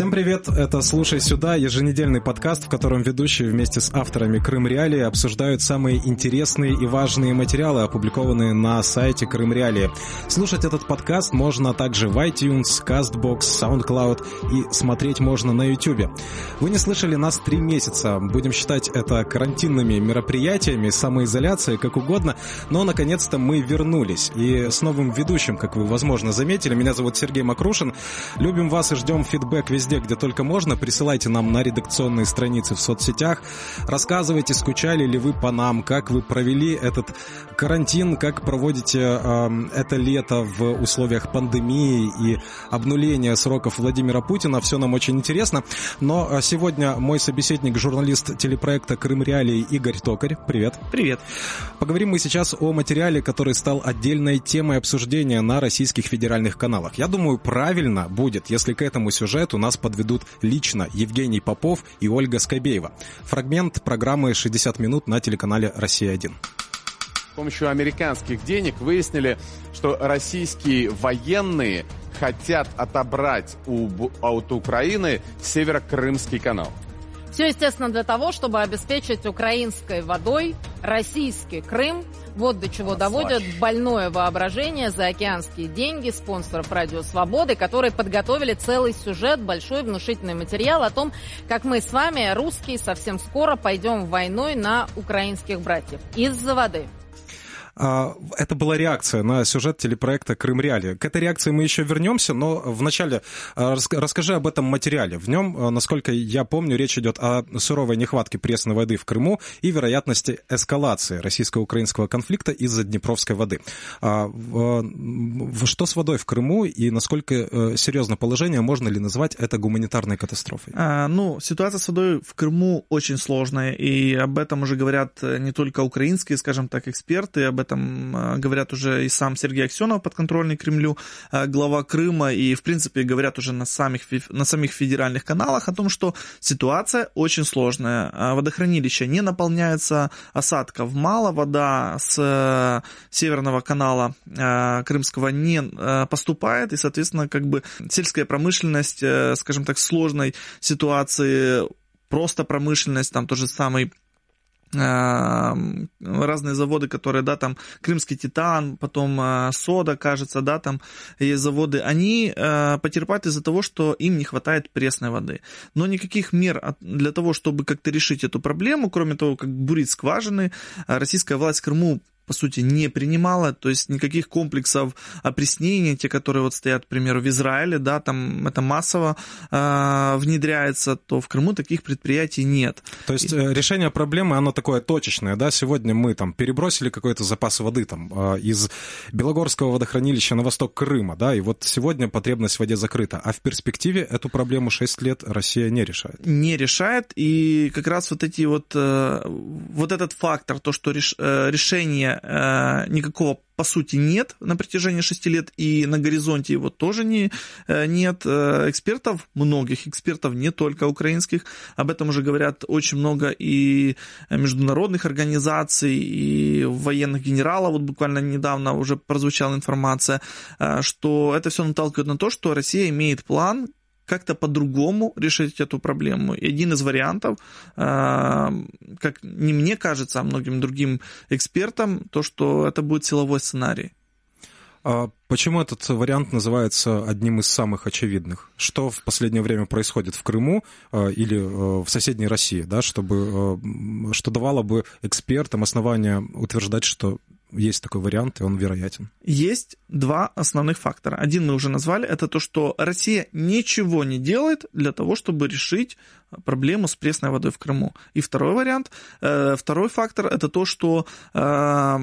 Всем привет, это «Слушай сюда», еженедельный подкаст, в котором ведущие вместе с авторами Крым Реалии обсуждают самые интересные и важные материалы, опубликованные на сайте Крым Реалии. Слушать этот подкаст можно также в iTunes, CastBox, SoundCloud и смотреть можно на YouTube. Вы не слышали нас три месяца, будем считать это карантинными мероприятиями, самоизоляцией, как угодно, но наконец-то мы вернулись. И с новым ведущим, как вы, возможно, заметили, меня зовут Сергей Макрушин. Любим вас и ждем фидбэк везде везде, где только можно. Присылайте нам на редакционные страницы в соцсетях. Рассказывайте, скучали ли вы по нам, как вы провели этот карантин, как проводите э, это лето в условиях пандемии и обнуления сроков Владимира Путина. Все нам очень интересно. Но а, сегодня мой собеседник, журналист телепроекта «Крым Реалии» Игорь Токарь. Привет. Привет. Поговорим мы сейчас о материале, который стал отдельной темой обсуждения на российских федеральных каналах. Я думаю, правильно будет, если к этому сюжету нас подведут лично Евгений Попов и Ольга Скобеева. Фрагмент программы «60 минут» на телеканале «Россия-1». С помощью американских денег выяснили, что российские военные хотят отобрать у, от Украины Северо-Крымский канал. Все, естественно, для того, чтобы обеспечить украинской водой российский Крым. Вот до чего доводят больное воображение, заокеанские деньги спонсоров «Радио Свободы», которые подготовили целый сюжет, большой внушительный материал о том, как мы с вами, русские, совсем скоро пойдем войной на украинских братьев из-за воды. А, это была реакция на сюжет телепроекта «Крым Реали». К этой реакции мы еще вернемся, но вначале а, расскажи об этом материале. В нем, а, насколько я помню, речь идет о суровой нехватке пресной воды в Крыму и вероятности эскалации российско-украинского конфликта из-за Днепровской воды. Что с водой в Крыму и насколько э, серьезно положение, можно ли назвать это гуманитарной катастрофой? А, ну, ситуация с водой в Крыму очень сложная, и об этом уже говорят э, не только украинские, скажем так, эксперты, об этом этом э, говорят уже и сам Сергей Аксенов, подконтрольный Кремлю, э, глава Крыма, и, в принципе, говорят уже на самих, на самих федеральных каналах о том, что ситуация очень сложная. Э, водохранилища не наполняются, осадков мало, вода с северного канала Крымского не поступает, и, соответственно, как бы сельская промышленность, скажем так, сложной ситуации просто промышленность, там тот же самый разные заводы, которые, да, там, Крымский Титан, потом а, Сода, кажется, да, там есть заводы, они а, потерпают из-за того, что им не хватает пресной воды. Но никаких мер для того, чтобы как-то решить эту проблему, кроме того, как бурить скважины, российская власть Крыму по сути, не принимала, то есть никаких комплексов опреснения, те, которые вот стоят, к примеру, в Израиле, да, там это массово э, внедряется, то в Крыму таких предприятий нет. То есть И... Э, решение проблемы, оно такое точечное, да, сегодня мы там перебросили какой-то запас воды там э, из Белогорского водохранилища на восток Крыма, да, и вот сегодня потребность в воде закрыта, а в перспективе эту проблему 6 лет Россия не решает. Не решает, и как раз вот эти вот, э, вот этот фактор, то, что э, решение Э, никакого по сути нет на протяжении шести лет, и на горизонте его тоже не, э, нет. Э, экспертов, многих экспертов, не только украинских, об этом уже говорят очень много и международных организаций, и военных генералов, вот буквально недавно уже прозвучала информация, что это все наталкивает на то, что Россия имеет план, как-то по-другому решить эту проблему. И один из вариантов, а, как не мне кажется, а многим другим экспертам, то, что это будет силовой сценарий. А почему этот вариант называется одним из самых очевидных? Что в последнее время происходит в Крыму а, или в соседней России, да, чтобы, что давало бы экспертам основания утверждать, что есть такой вариант, и он вероятен. Есть два основных фактора. Один мы уже назвали, это то, что Россия ничего не делает для того, чтобы решить проблему с пресной водой в Крыму. И второй вариант, э, второй фактор, это то, что э,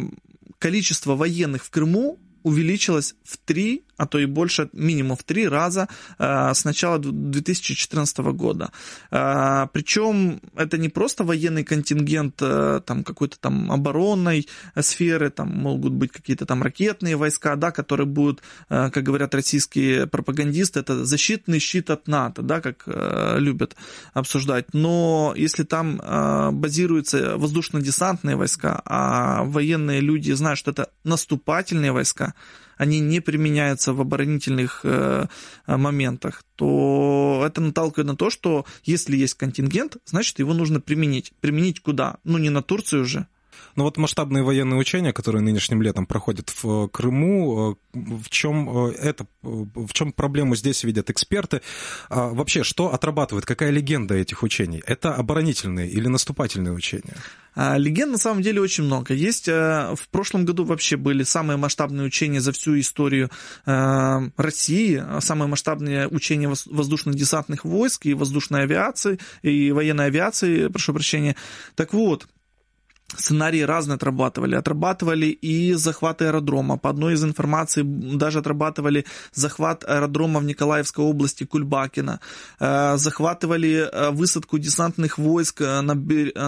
количество военных в Крыму увеличилось в три а то и больше, минимум в три раза э, с начала 2014 года. Э, Причем это не просто военный контингент э, там какой-то там оборонной сферы, там могут быть какие-то там ракетные войска, да, которые будут, как говорят российские пропагандисты, это защитный щит от НАТО, да, как любят обсуждать. Но если там базируются воздушно-десантные войска, а военные люди знают, что это наступательные войска, они не применяются в оборонительных э, моментах, то это наталкивает на то, что если есть контингент, значит его нужно применить. Применить куда? Ну не на Турцию уже, но вот масштабные военные учения, которые нынешним летом проходят в э, Крыму, э, в чем э, это, в чем проблему здесь видят эксперты? А вообще, что отрабатывает, какая легенда этих учений? Это оборонительные или наступательные учения? А, легенд на самом деле очень много. Есть в прошлом году вообще были самые масштабные учения за всю историю России, самые масштабные учения воздушно-десантных войск и воздушной авиации, и военной авиации, прошу прощения. Так вот, сценарии разные отрабатывали. Отрабатывали и захват аэродрома. По одной из информаций даже отрабатывали захват аэродрома в Николаевской области Кульбакина. Э, захватывали э, высадку десантных войск э, на,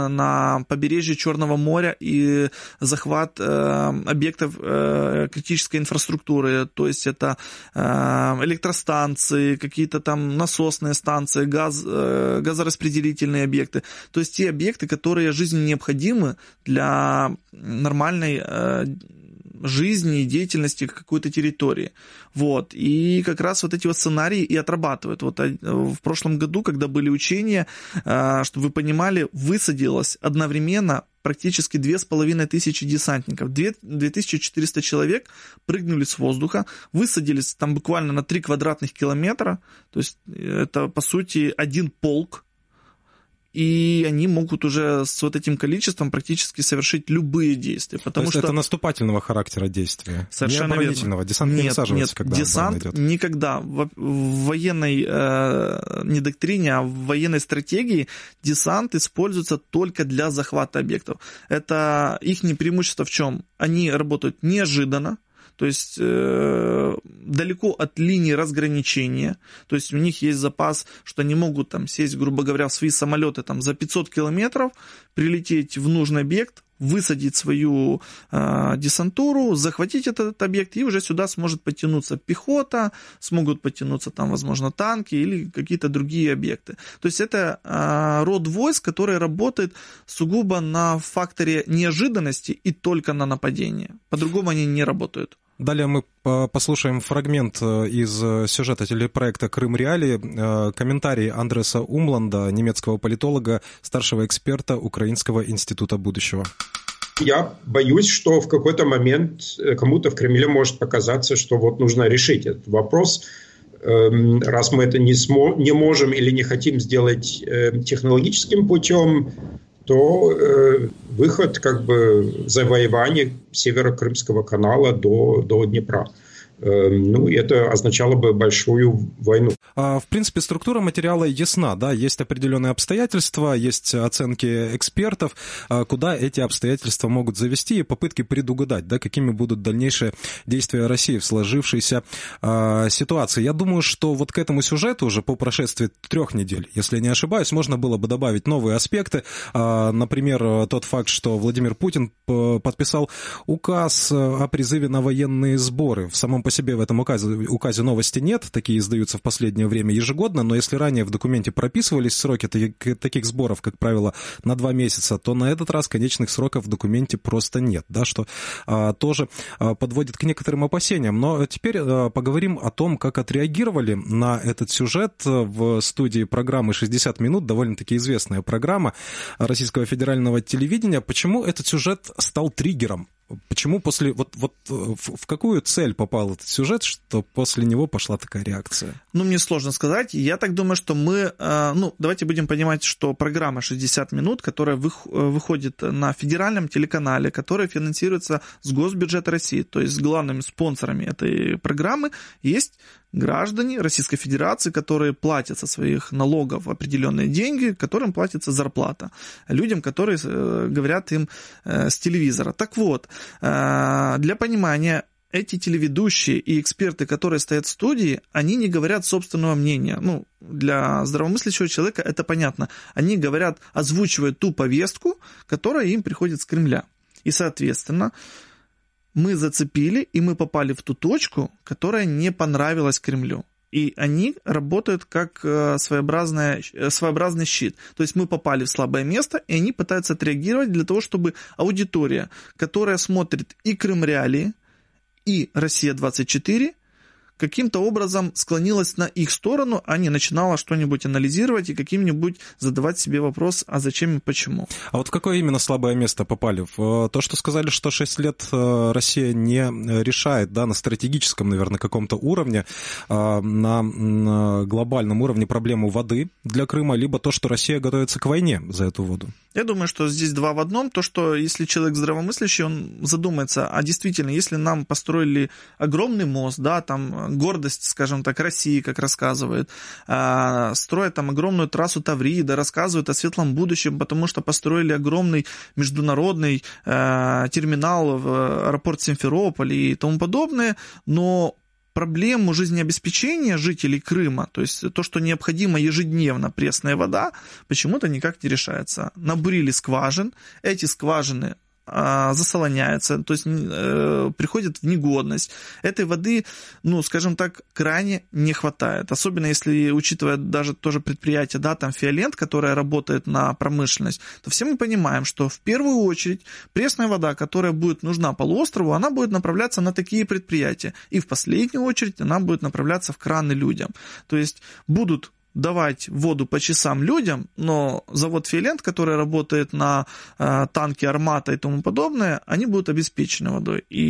на побережье Черного моря и захват объектов критической инфраструктуры. То есть это электростанции, какие-то там насосные станции, газ, газораспределительные объекты. То есть те объекты, которые жизненно необходимы для нормальной э, жизни и деятельности какой-то территории. Вот. И как раз вот эти вот сценарии и отрабатывают. Вот э, в прошлом году, когда были учения, э, чтобы вы понимали, высадилось одновременно практически две с половиной тысячи десантников. 2400 человек прыгнули с воздуха, высадились там буквально на 3 квадратных километра. То есть это, по сути, один полк и они могут уже с вот этим количеством практически совершить любые действия. Потому То есть что это наступательного характера действия, Совершенно не оборонительного. Десант нет, не высаживается, нет, когда десант идет. никогда. В, в военной э, не доктрине, а в военной стратегии десант используется только для захвата объектов. Это их преимущество в чем? Они работают неожиданно, то есть э, далеко от линии разграничения, то есть у них есть запас, что они могут там сесть, грубо говоря, в свои самолеты там за 500 километров, прилететь в нужный объект, высадить свою э, десантуру, захватить этот объект, и уже сюда сможет потянуться пехота, смогут потянуться там, возможно, танки или какие-то другие объекты. То есть это э, род войск, который работает сугубо на факторе неожиданности и только на нападение. По-другому они не работают. Далее мы послушаем фрагмент э, из э, сюжета телепроекта «Крым Реалии», э, комментарий Андреса Умланда, немецкого политолога, старшего эксперта Украинского института будущего. Я боюсь, что в какой-то момент кому-то в Кремле может показаться, что вот нужно решить этот вопрос, эм, раз мы это не, смо- не можем или не хотим сделать технологическим путем, то э, выход как бы завоевания Северо-Крымского канала до, до Днепра. Эм, ну, это означало бы большую войну. А, в принципе, структура материала ясна, да, есть определенные обстоятельства, есть оценки экспертов, а, куда эти обстоятельства могут завести и попытки предугадать, да, какими будут дальнейшие действия России в сложившейся а, ситуации. Я думаю, что вот к этому сюжету уже по прошествии трех недель, если не ошибаюсь, можно было бы добавить новые аспекты, например, тот факт, что Владимир Путин подписал указ о призыве на военные сборы в самом по себе в этом указе, указе новости нет, такие издаются в последнее время ежегодно, но если ранее в документе прописывались сроки таких сборов, как правило, на два месяца, то на этот раз конечных сроков в документе просто нет, да, что а, тоже а, подводит к некоторым опасениям. Но теперь а, поговорим о том, как отреагировали на этот сюжет в студии программы «60 минут», довольно-таки известная программа Российского федерального телевидения. Почему этот сюжет стал триггером Почему после... Вот, вот в, в какую цель попал этот сюжет, что после него пошла такая реакция? Ну, мне сложно сказать. Я так думаю, что мы... Э, ну, давайте будем понимать, что программа «60 минут», которая э, выходит на федеральном телеканале, которая финансируется с госбюджета России, то есть главными спонсорами этой программы есть граждане Российской Федерации, которые платят со своих налогов определенные деньги, которым платится зарплата. Людям, которые э, говорят им с телевизора. Так вот, Э, для понимания, эти телеведущие и эксперты, которые стоят в студии, они не говорят собственного мнения. Ну, для здравомыслящего человека это понятно. Они говорят, озвучивают ту повестку, которая им приходит с Кремля. И, соответственно, мы зацепили, и мы попали в ту точку, которая не понравилась Кремлю и они работают как э, своеобразная, э, своеобразный щит. То есть мы попали в слабое место, и они пытаются отреагировать для того, чтобы аудитория, которая смотрит и Крым Реалии, и «Россия-24» каким-то образом склонилась на их сторону, а не начинала что-нибудь анализировать и каким-нибудь задавать себе вопрос, а зачем и почему. А вот в какое именно слабое место попали? В э, то, что сказали, что 6 лет э, Россия не решает, да, на стратегическом, наверное, каком-то уровне, э, на глобальном уровне проблему воды для Крыма, либо то, что Россия готовится к войне за эту воду? Я думаю, что здесь два в одном. То, что если человек здравомыслящий, он задумается, а действительно, если нам построили огромный мост, да, там гордость, скажем так, России, как рассказывают, а, строят там огромную трассу Таврида, рассказывают о светлом будущем, потому что построили огромный международный а, терминал в аэропорт Симферополь и тому подобное, но проблему жизнеобеспечения жителей Крыма, то есть то, что необходимо ежедневно пресная вода, почему-то никак не решается. Набурили скважин, эти скважины засолоняется, то есть э, приходит в негодность. Этой воды, ну, скажем так, крайне не хватает. Особенно если, учитывая даже тоже предприятие, да, там Фиолент, которое работает на промышленность, то все мы понимаем, что в первую очередь пресная вода, которая будет нужна полуострову, она будет направляться на такие предприятия. И в последнюю очередь она будет направляться в краны людям. То есть будут давать воду по часам людям, но завод Фиолент, который работает на э, танке Армата и тому подобное, они будут обеспечены водой. И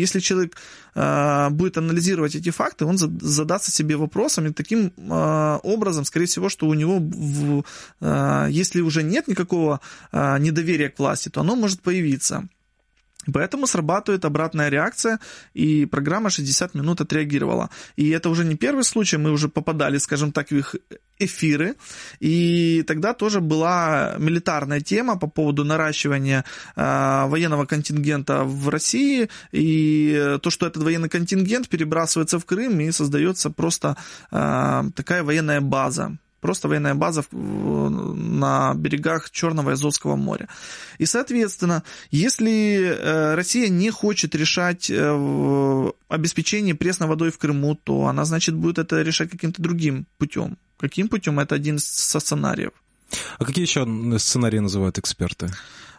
если человек э, будет анализировать эти факты, он задастся себе вопросами таким э, образом, скорее всего, что у него, в, э, если уже нет никакого э, недоверия к власти, то оно может появиться. Поэтому срабатывает обратная реакция, и программа 60 минут отреагировала. И это уже не первый случай, мы уже попадали, скажем так, в их эфиры, и тогда тоже была милитарная тема по поводу наращивания э, военного контингента в России, и то, что этот военный контингент перебрасывается в Крым, и создается просто э, такая военная база Просто военная база на берегах Черного и Азовского моря. И, соответственно, если э, Россия не хочет решать э, обеспечение пресной водой в Крыму, то она, значит, будет это решать каким-то другим путем. Каким путем? Это один из сценариев. А какие еще сценарии называют эксперты?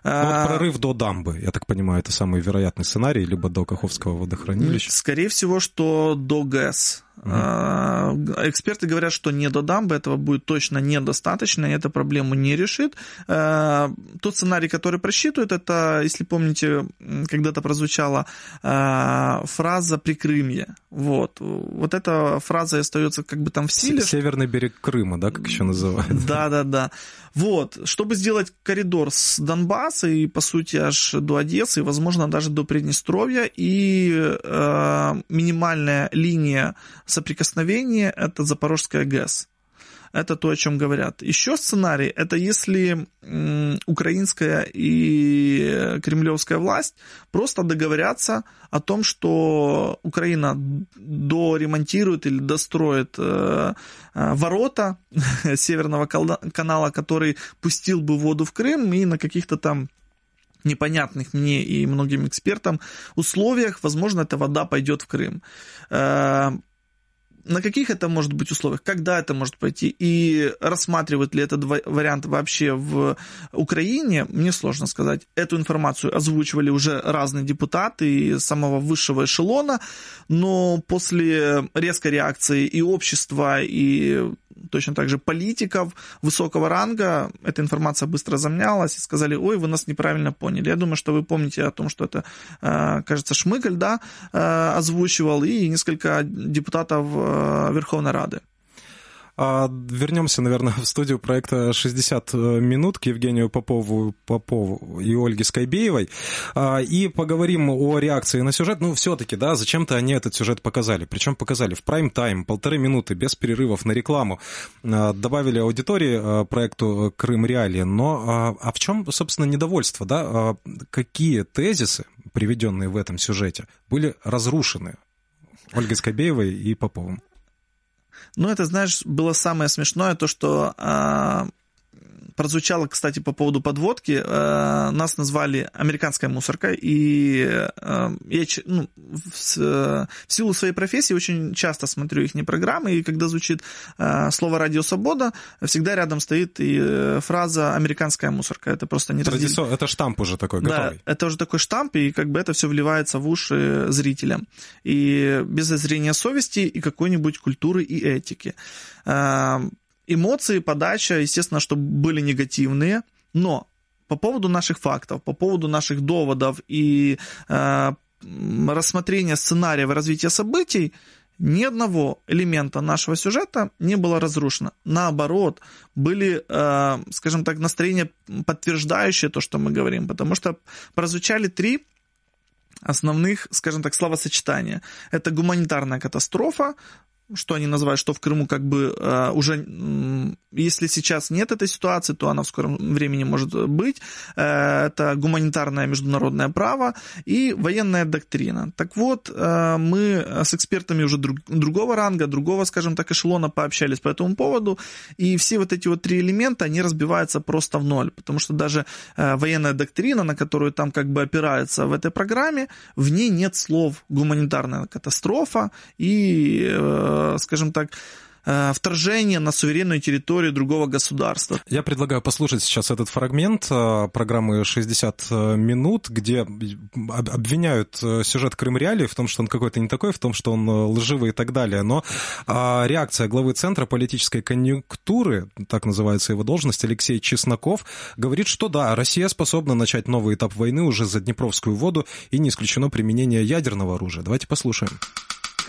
Ну, вот прорыв до дамбы, я так понимаю, это самый вероятный сценарий, либо до Каховского водохранилища. Скорее всего, что до ГЭС. Угу. Эксперты говорят, что не до дамбы этого будет точно недостаточно, и эта проблему не решит. А, тот сценарий, который просчитывают, это, если помните, когда-то прозвучала фраза «прикрымье». Вот. вот эта фраза остается как бы там в силе. Северный берег Крыма, да, как еще называют? Да, да, да. Вот. Чтобы сделать коридор с Донбасса и, по сути, аж до Одессы, возможно, даже до Приднестровья, и э, минимальная линия соприкосновения – это Запорожская ГЭС. Это то, о чем говорят. Еще сценарий – это если украинская и кремлевская власть просто договорятся о том, что Украина доремонтирует или достроит э, э, ворота Северного канала, который пустил бы воду в Крым, и на каких-то там непонятных мне и многим экспертам условиях, возможно, эта вода пойдет в Крым. На каких это может быть условиях, когда это может пойти, и рассматривает ли этот вариант вообще в Украине, мне сложно сказать. Эту информацию озвучивали уже разные депутаты самого высшего эшелона, но после резкой реакции и общества, и точно так же политиков высокого ранга, эта информация быстро замнялась и сказали, ой, вы нас неправильно поняли. Я думаю, что вы помните о том, что это, э, кажется, Шмыгаль, да, э, озвучивал, и несколько депутатов э, Верховной Рады. А вернемся, наверное, в студию проекта «60 минут» к Евгению Попову, Попову и Ольге Скайбеевой а, и поговорим о реакции на сюжет. Ну, все-таки, да, зачем-то они этот сюжет показали. Причем показали в прайм-тайм, полторы минуты, без перерывов на рекламу. А, добавили аудитории проекту «Крым Реалии». Но а в чем, собственно, недовольство, да? Какие тезисы, приведенные в этом сюжете, были разрушены Ольгой Скобеевой и Поповым? Ну, это, знаешь, было самое смешное, то, что а, прозвучало, кстати, по поводу подводки. Э, нас назвали американская мусорка, и э, я ну, в, в силу своей профессии очень часто смотрю их программы, и когда звучит слово «Радио Свобода», всегда рядом стоит и фраза «американская мусорка». Это просто не Традицион... Это штамп уже такой готовый. Да, это уже такой штамп, и как бы это все вливается в уши зрителям. И без зрения совести и какой-нибудь культуры и этики. Эмоции, подача, естественно, что были негативные, но по поводу наших фактов, по поводу наших доводов и э, рассмотрения сценариев развития событий, ни одного элемента нашего сюжета не было разрушено. Наоборот, были, э, скажем так, настроения, подтверждающие то, что мы говорим, потому что прозвучали три основных, скажем так, словосочетания. Это гуманитарная катастрофа, что они называют, что в Крыму как бы э, уже, если сейчас нет этой ситуации, то она в скором времени может быть. Э, это гуманитарное международное право и военная доктрина. Так вот, э, мы с экспертами уже друг, другого ранга, другого, скажем так, эшелона пообщались по этому поводу, и все вот эти вот три элемента, они разбиваются просто в ноль, потому что даже военная доктрина, на которую там как бы опирается в этой программе, в ней нет слов гуманитарная катастрофа и Э, скажем так, э, вторжение на суверенную территорию другого государства. Я предлагаю послушать сейчас этот фрагмент э, программы «60 минут», где обвиняют сюжет Крым Реалии в том, что он какой-то не такой, в том, что он лживый и так далее. Но реакция главы Центра политической конъюнктуры, так называется его должность, Алексей Чесноков, говорит, что да, Россия способна начать новый этап войны уже за Днепровскую воду и не исключено применение ядерного оружия. Давайте послушаем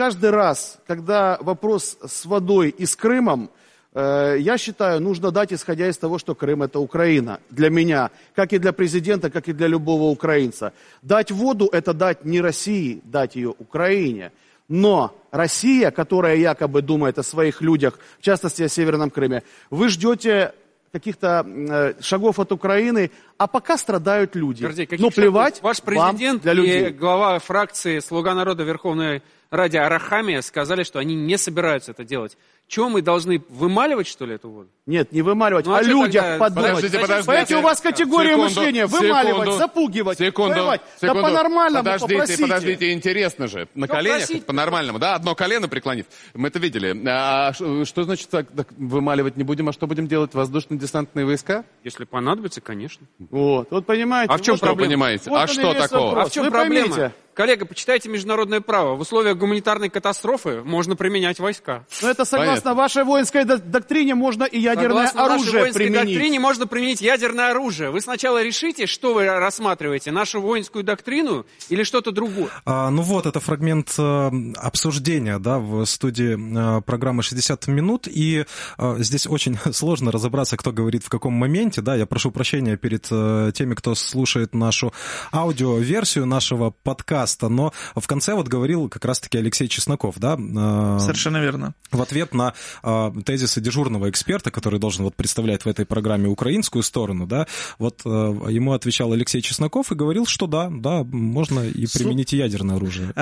каждый раз, когда вопрос с водой и с Крымом, э, я считаю, нужно дать, исходя из того, что Крым это Украина. Для меня, как и для президента, как и для любого украинца. Дать воду это дать не России, дать ее Украине. Но Россия, которая якобы думает о своих людях, в частности о Северном Крыме, вы ждете каких-то э, шагов от Украины, а пока страдают люди. Подожди, Но плевать Ваш президент вам для людей. и глава фракции «Слуга народа» Верховной ради Арахамия сказали, что они не собираются это делать. Чего мы должны вымаливать, что ли, эту воду? Нет, не вымаливать, ну, а, а людях тогда... подумать. Подождите, подождите. Понимаете, у вас категория секунду, мышления. Вымаливать, секунду, запугивать, секунду, воевать. Секунду. Да по-нормальному подождите, попросите. Подождите, интересно же. На ну, коленях, по-нормальному, да? Одно колено преклонив. Мы это видели. А что значит так, так, вымаливать не будем, а что будем делать? Воздушно-десантные войска? Если понадобится, конечно. Вот, вот понимаете. А в чем вот проблема? понимаете? Вот а что такого? Вопрос. А в чем Вы проблема? Поймите. Коллега, почитайте международное право. В условиях гуманитарной катастрофы можно применять войска. Но это согласно Понятно. вашей воинской доктрине можно и ядерное согласно оружие вашей применить. доктрине можно применить ядерное оружие. Вы сначала решите, что вы рассматриваете, нашу воинскую доктрину или что-то другое. А, ну вот, это фрагмент э, обсуждения да, в студии э, программы «60 минут». И э, здесь очень сложно разобраться, кто говорит в каком моменте. Да, я прошу прощения перед теми, кто слушает нашу аудиоверсию нашего подкаста подкаста, но в конце вот говорил как раз-таки Алексей Чесноков, да? Э, Совершенно верно. В ответ на э, тезисы дежурного эксперта, который должен вот представлять в этой программе украинскую сторону, да, вот э, ему отвечал Алексей Чесноков и говорил, что да, да, можно и применить ядерное оружие.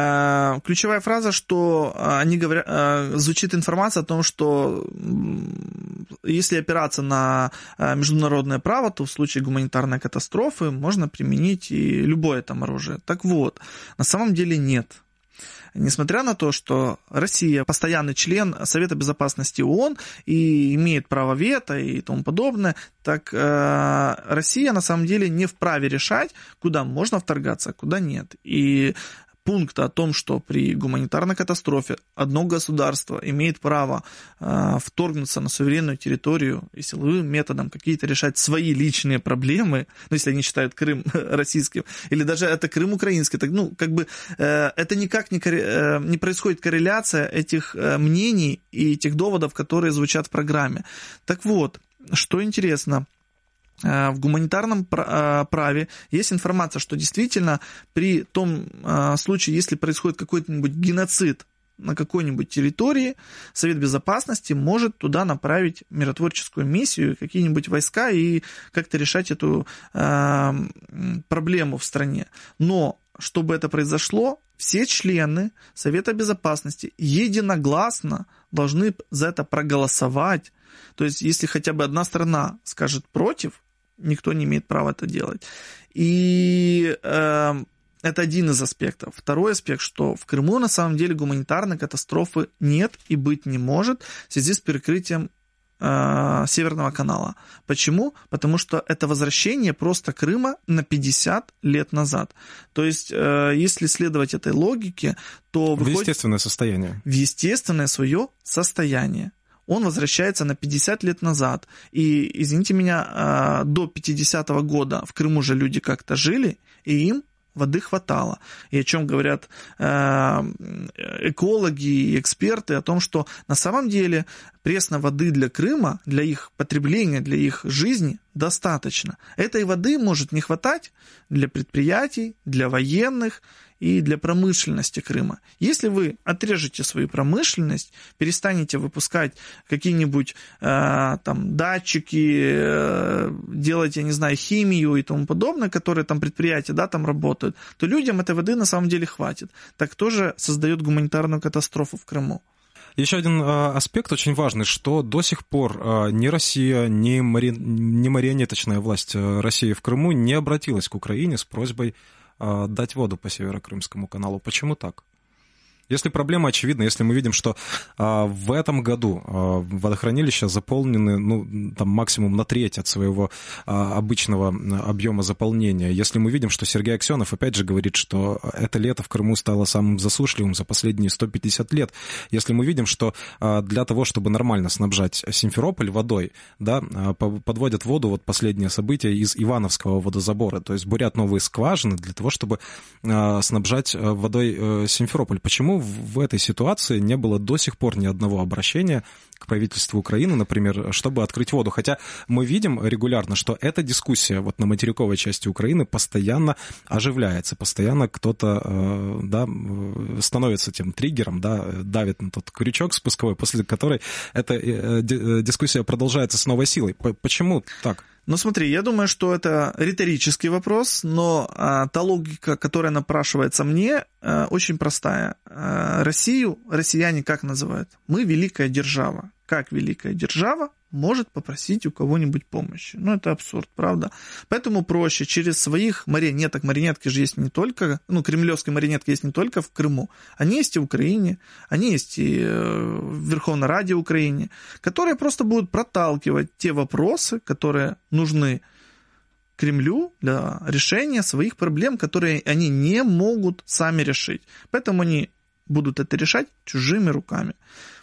Ключевая фраза, что они говорят, звучит информация о том, что если опираться на международное право, то в случае гуманитарной катастрофы можно применить и любое там оружие. Так вот, на самом деле нет. Несмотря на то, что Россия постоянный член Совета Безопасности ООН и имеет право вето и тому подобное, так э, Россия на самом деле не вправе решать, куда можно вторгаться, а куда нет. И пункта о том, что при гуманитарной катастрофе одно государство имеет право э, вторгнуться на суверенную территорию и силовым методом какие-то решать свои личные проблемы, ну, если они считают Крым российским, или даже это Крым украинский, так, ну, как бы э, это никак не, э, не происходит корреляция этих э, мнений и этих доводов, которые звучат в программе. Так вот, что интересно – в гуманитарном э, праве есть информация, что действительно при том э, случае, если происходит какой-нибудь геноцид на какой-нибудь территории, Совет Безопасности может туда направить миротворческую миссию, какие-нибудь войска и как-то решать эту э, проблему в стране. Но чтобы это произошло, все члены Совета Безопасности единогласно должны за это проголосовать То есть, если хотя бы одна страна скажет против, никто не имеет права это делать. И э, это один из аспектов. Второй аспект, что в Крыму на самом деле гуманитарной катастрофы нет и быть не может в связи с перекрытием э, Северного канала. Почему? Потому что это возвращение просто Крыма на 50 лет назад. То есть, э, если следовать этой логике, то... В естественное состояние. В естественное свое состояние он возвращается на 50 лет назад. И, извините меня, э, до 50 -го года в Крыму же люди как-то жили, и им воды хватало. И о чем говорят э, экологи и эксперты, о том, что на самом деле пресной воды для Крыма, для их потребления, для их жизни достаточно. Этой воды может не хватать для предприятий, для военных и для промышленности Крыма. Если вы отрежете свою промышленность, перестанете выпускать какие-нибудь э, там датчики, э, делать, я не знаю, химию и тому подобное, которые там предприятия, да, там работают, то людям этой воды на самом деле хватит. Так тоже создает гуманитарную катастрофу в Крыму. Еще один э, аспект очень важный, что до сих пор э, ни Россия, ни, мари... ни марионеточная власть э, России в Крыму не обратилась к Украине с просьбой дать воду по Северо-Крымскому каналу. Почему так? Если проблема очевидна, если мы видим, что а, в этом году а, водохранилища заполнены ну, там, максимум на треть от своего а, обычного объема заполнения, если мы видим, что Сергей Аксенов опять же говорит, что это лето в Крыму стало самым засушливым за последние 150 лет, если мы видим, что а, для того, чтобы нормально снабжать Симферополь водой, да, а, подводят воду, вот последнее событие, из Ивановского водозабора, то есть бурят новые скважины для того, чтобы а, снабжать водой а, Симферополь. Почему в этой ситуации не было до сих пор ни одного обращения к правительству Украины, например, чтобы открыть воду. Хотя мы видим регулярно, что эта дискуссия вот на материковой части Украины постоянно оживляется, постоянно кто-то э, да, становится тем триггером, да, давит на тот крючок спусковой, после которой эта э, э, дискуссия продолжается с новой силой. Почему так? Ну смотри, я думаю, что это риторический вопрос, но а, та логика, которая напрашивается мне, а, очень простая. А, Россию россияне как называют? Мы великая держава. Как великая держава может попросить у кого-нибудь помощи. Ну, это абсурд, правда? Поэтому проще через своих марионеток, марионетки же есть не только, ну, кремлевские марионетки есть не только в Крыму, они есть и в Украине, они есть и э, в Верховной Раде Украине, которые просто будут проталкивать те вопросы, которые нужны Кремлю для решения своих проблем, которые они не могут сами решить. Поэтому они будут это решать чужими руками.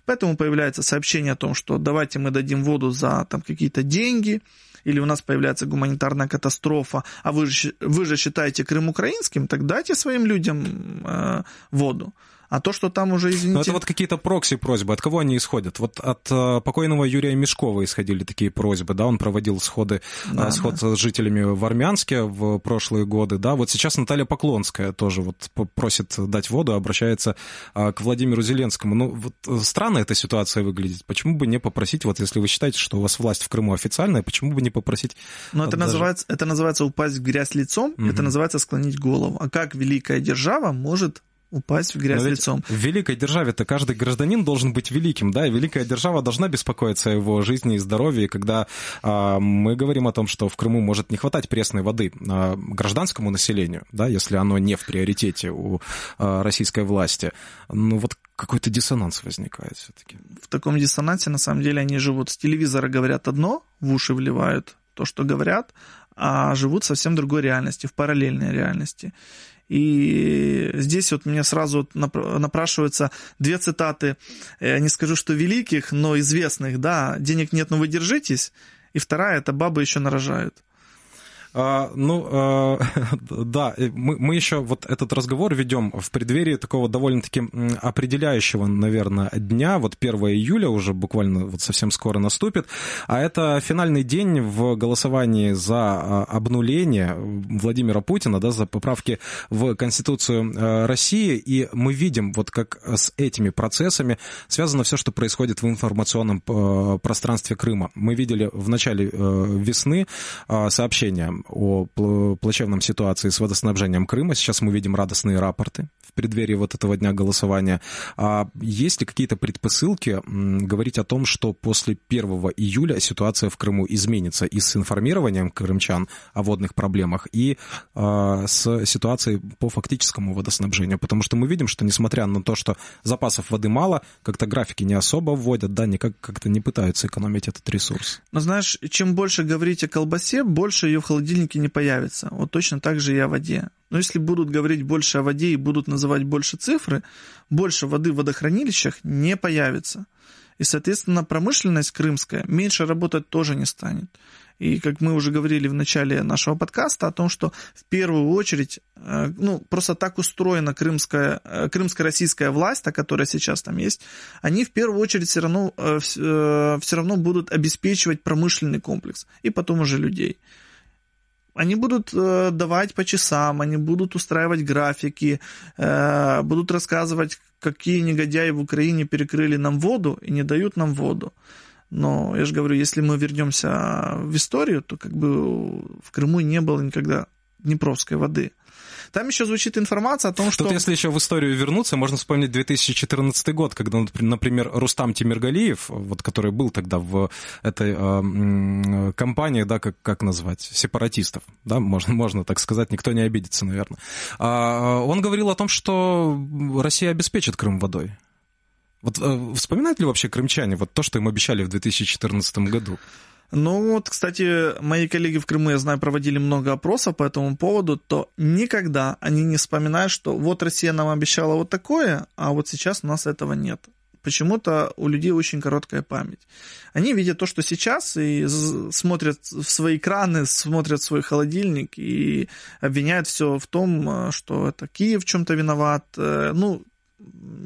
Поэтому появляется сообщение о том, что давайте мы дадим воду за там, какие-то деньги, или у нас появляется гуманитарная катастрофа, а вы же, вы же считаете Крым украинским, так дайте своим людям э, воду. А то, что там уже, извините... Но это вот какие-то прокси-просьбы. От кого они исходят? Вот от э, покойного Юрия Мешкова исходили такие просьбы, да, он проводил сходы, э, да, сход да. с жителями в Армянске в прошлые годы, да. Вот сейчас Наталья Поклонская тоже вот просит дать воду, обращается э, к Владимиру Зеленскому. Ну, вот э, странно эта ситуация выглядит. Почему бы не попросить, вот если вы считаете, что у вас власть в Крыму официальная, почему бы не попросить... Ну, это, даже... называется, это называется упасть в грязь лицом, угу. это называется склонить голову. А как великая держава может упасть в грязь Но лицом. В великой державе-то каждый гражданин должен быть великим, да, и великая держава должна беспокоиться о его жизни и здоровье. И когда а, мы говорим о том, что в Крыму может не хватать пресной воды а, гражданскому населению, да, если оно не в приоритете у а, российской власти, ну вот какой-то диссонанс возникает все-таки. В таком диссонансе, на самом деле, они живут. С телевизора говорят одно, в уши вливают то, что говорят, а живут совсем другой реальности, в параллельной реальности. И здесь вот мне сразу напрашиваются две цитаты, я не скажу, что великих, но известных, да, «Денег нет, но вы держитесь», и вторая – это «Бабы еще нарожают». А, ну, а, да, мы, мы еще вот этот разговор ведем в преддверии такого довольно-таки определяющего, наверное, дня. Вот 1 июля уже буквально вот совсем скоро наступит. А это финальный день в голосовании за а, обнуление Владимира Путина, да, за поправки в Конституцию а, России. И мы видим, вот как с этими процессами связано все, что происходит в информационном пространстве Крыма. Мы видели в начале весны сообщения о плачевном ситуации с водоснабжением Крыма. Сейчас мы видим радостные рапорты в преддверии вот этого дня голосования. А есть ли какие-то предпосылки говорить о том, что после 1 июля ситуация в Крыму изменится и с информированием крымчан о водных проблемах, и э, с ситуацией по фактическому водоснабжению? Потому что мы видим, что несмотря на то, что запасов воды мало, как-то графики не особо вводят, да, никак как-то не пытаются экономить этот ресурс. Но знаешь, чем больше говорить о колбасе, больше ее в холодильнике не появится. Вот точно так же и о воде. Но если будут говорить больше о воде и будут называть больше цифры, больше воды в водохранилищах не появится. И, соответственно, промышленность крымская меньше работать тоже не станет. И как мы уже говорили в начале нашего подкаста о том, что в первую очередь, э, ну, просто так устроена крымская, э, крымско-российская власть, которая сейчас там есть, они в первую очередь все равно, э, все равно будут обеспечивать промышленный комплекс и потом уже людей. Они будут давать по часам, они будут устраивать графики, будут рассказывать, какие негодяи в Украине перекрыли нам воду и не дают нам воду. Но я же говорю, если мы вернемся в историю, то как бы в Крыму не было никогда Днепровской воды. Там еще звучит информация о том, что... Тут, если еще в историю вернуться, можно вспомнить 2014 год, когда, например, Рустам Тимиргалиев, вот, который был тогда в этой э, компании, да, как, как назвать, сепаратистов, да, можно, можно так сказать, никто не обидится, наверное. А, он говорил о том, что Россия обеспечит Крым водой. Вот э, вспоминают ли вообще крымчане вот то, что им обещали в 2014 году? Ну вот, кстати, мои коллеги в Крыму, я знаю, проводили много опросов по этому поводу, то никогда они не вспоминают, что вот Россия нам обещала вот такое, а вот сейчас у нас этого нет. Почему-то у людей очень короткая память. Они видят то, что сейчас, и смотрят в свои экраны, смотрят в свой холодильник и обвиняют все в том, э, что это Киев в чем-то виноват. Э, ну,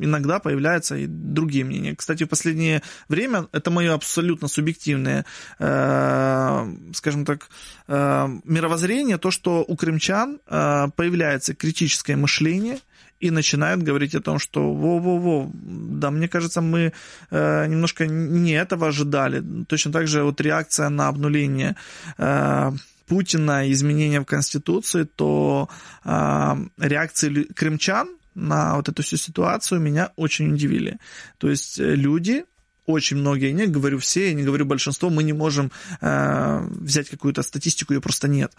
иногда появляются и другие мнения. Кстати, в последнее время это мое абсолютно субъективное, э, скажем так, э, мировоззрение, то, что у крымчан э, появляется критическое мышление, и начинают говорить о том, что во-во-во, да, мне кажется, мы э, немножко не этого ожидали. Точно так же вот реакция на обнуление э, Путина, изменения в Конституции, то э, реакции крымчан на вот эту всю ситуацию меня очень удивили. То есть э, люди очень многие, не говорю все, не говорю большинство, мы не можем э, взять какую-то статистику, ее просто нет.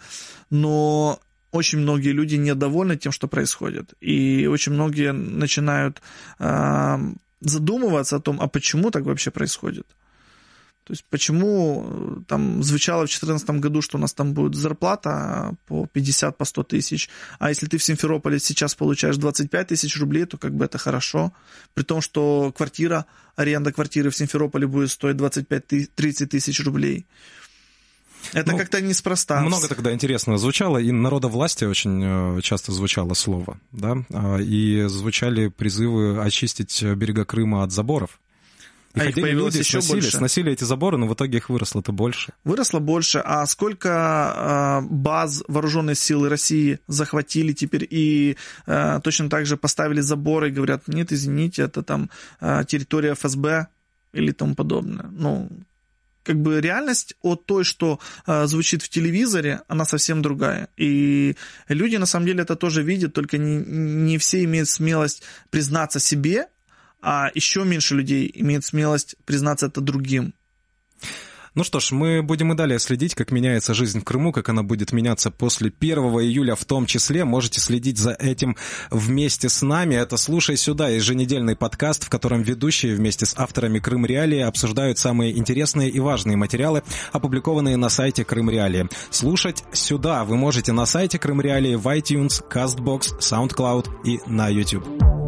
Но очень многие люди недовольны тем, что происходит. И очень многие начинают э, задумываться о том, а почему так вообще происходит. То есть почему э, там звучало в 2014 году, что у нас там будет зарплата по 50, по 100 тысяч, а если ты в Симферополе сейчас получаешь 25 тысяч рублей, то как бы это хорошо. При том, что квартира, аренда квартиры в Симферополе будет стоить 25-30 тысяч рублей. Это ну, как-то неспроста. Много тогда интересного звучало, и народа власти очень э, часто звучало слово, да, а, и звучали призывы очистить берега Крыма от заборов. И а их появилось люди, еще сносили, больше. Сносили эти заборы, но в итоге их выросло-то больше. Выросло больше. А сколько э, баз вооруженной силы России захватили теперь и э, точно так же поставили заборы и говорят, нет, извините, это там э, территория ФСБ или тому подобное. Ну, как бы реальность от той, что э, звучит в телевизоре, она совсем другая. И люди на самом деле это тоже видят, только не, не все имеют смелость признаться себе а еще меньше людей имеет смелость признаться это другим. Ну что ж, мы будем и далее следить, как меняется жизнь в Крыму, как она будет меняться после 1 июля в том числе. Можете следить за этим вместе с нами. Это «Слушай сюда» еженедельный подкаст, в котором ведущие вместе с авторами Крым Реалии обсуждают самые интересные и важные материалы, опубликованные на сайте Крым Реалии. Слушать сюда вы можете на сайте Крым Реалии в iTunes, CastBox, SoundCloud и на YouTube.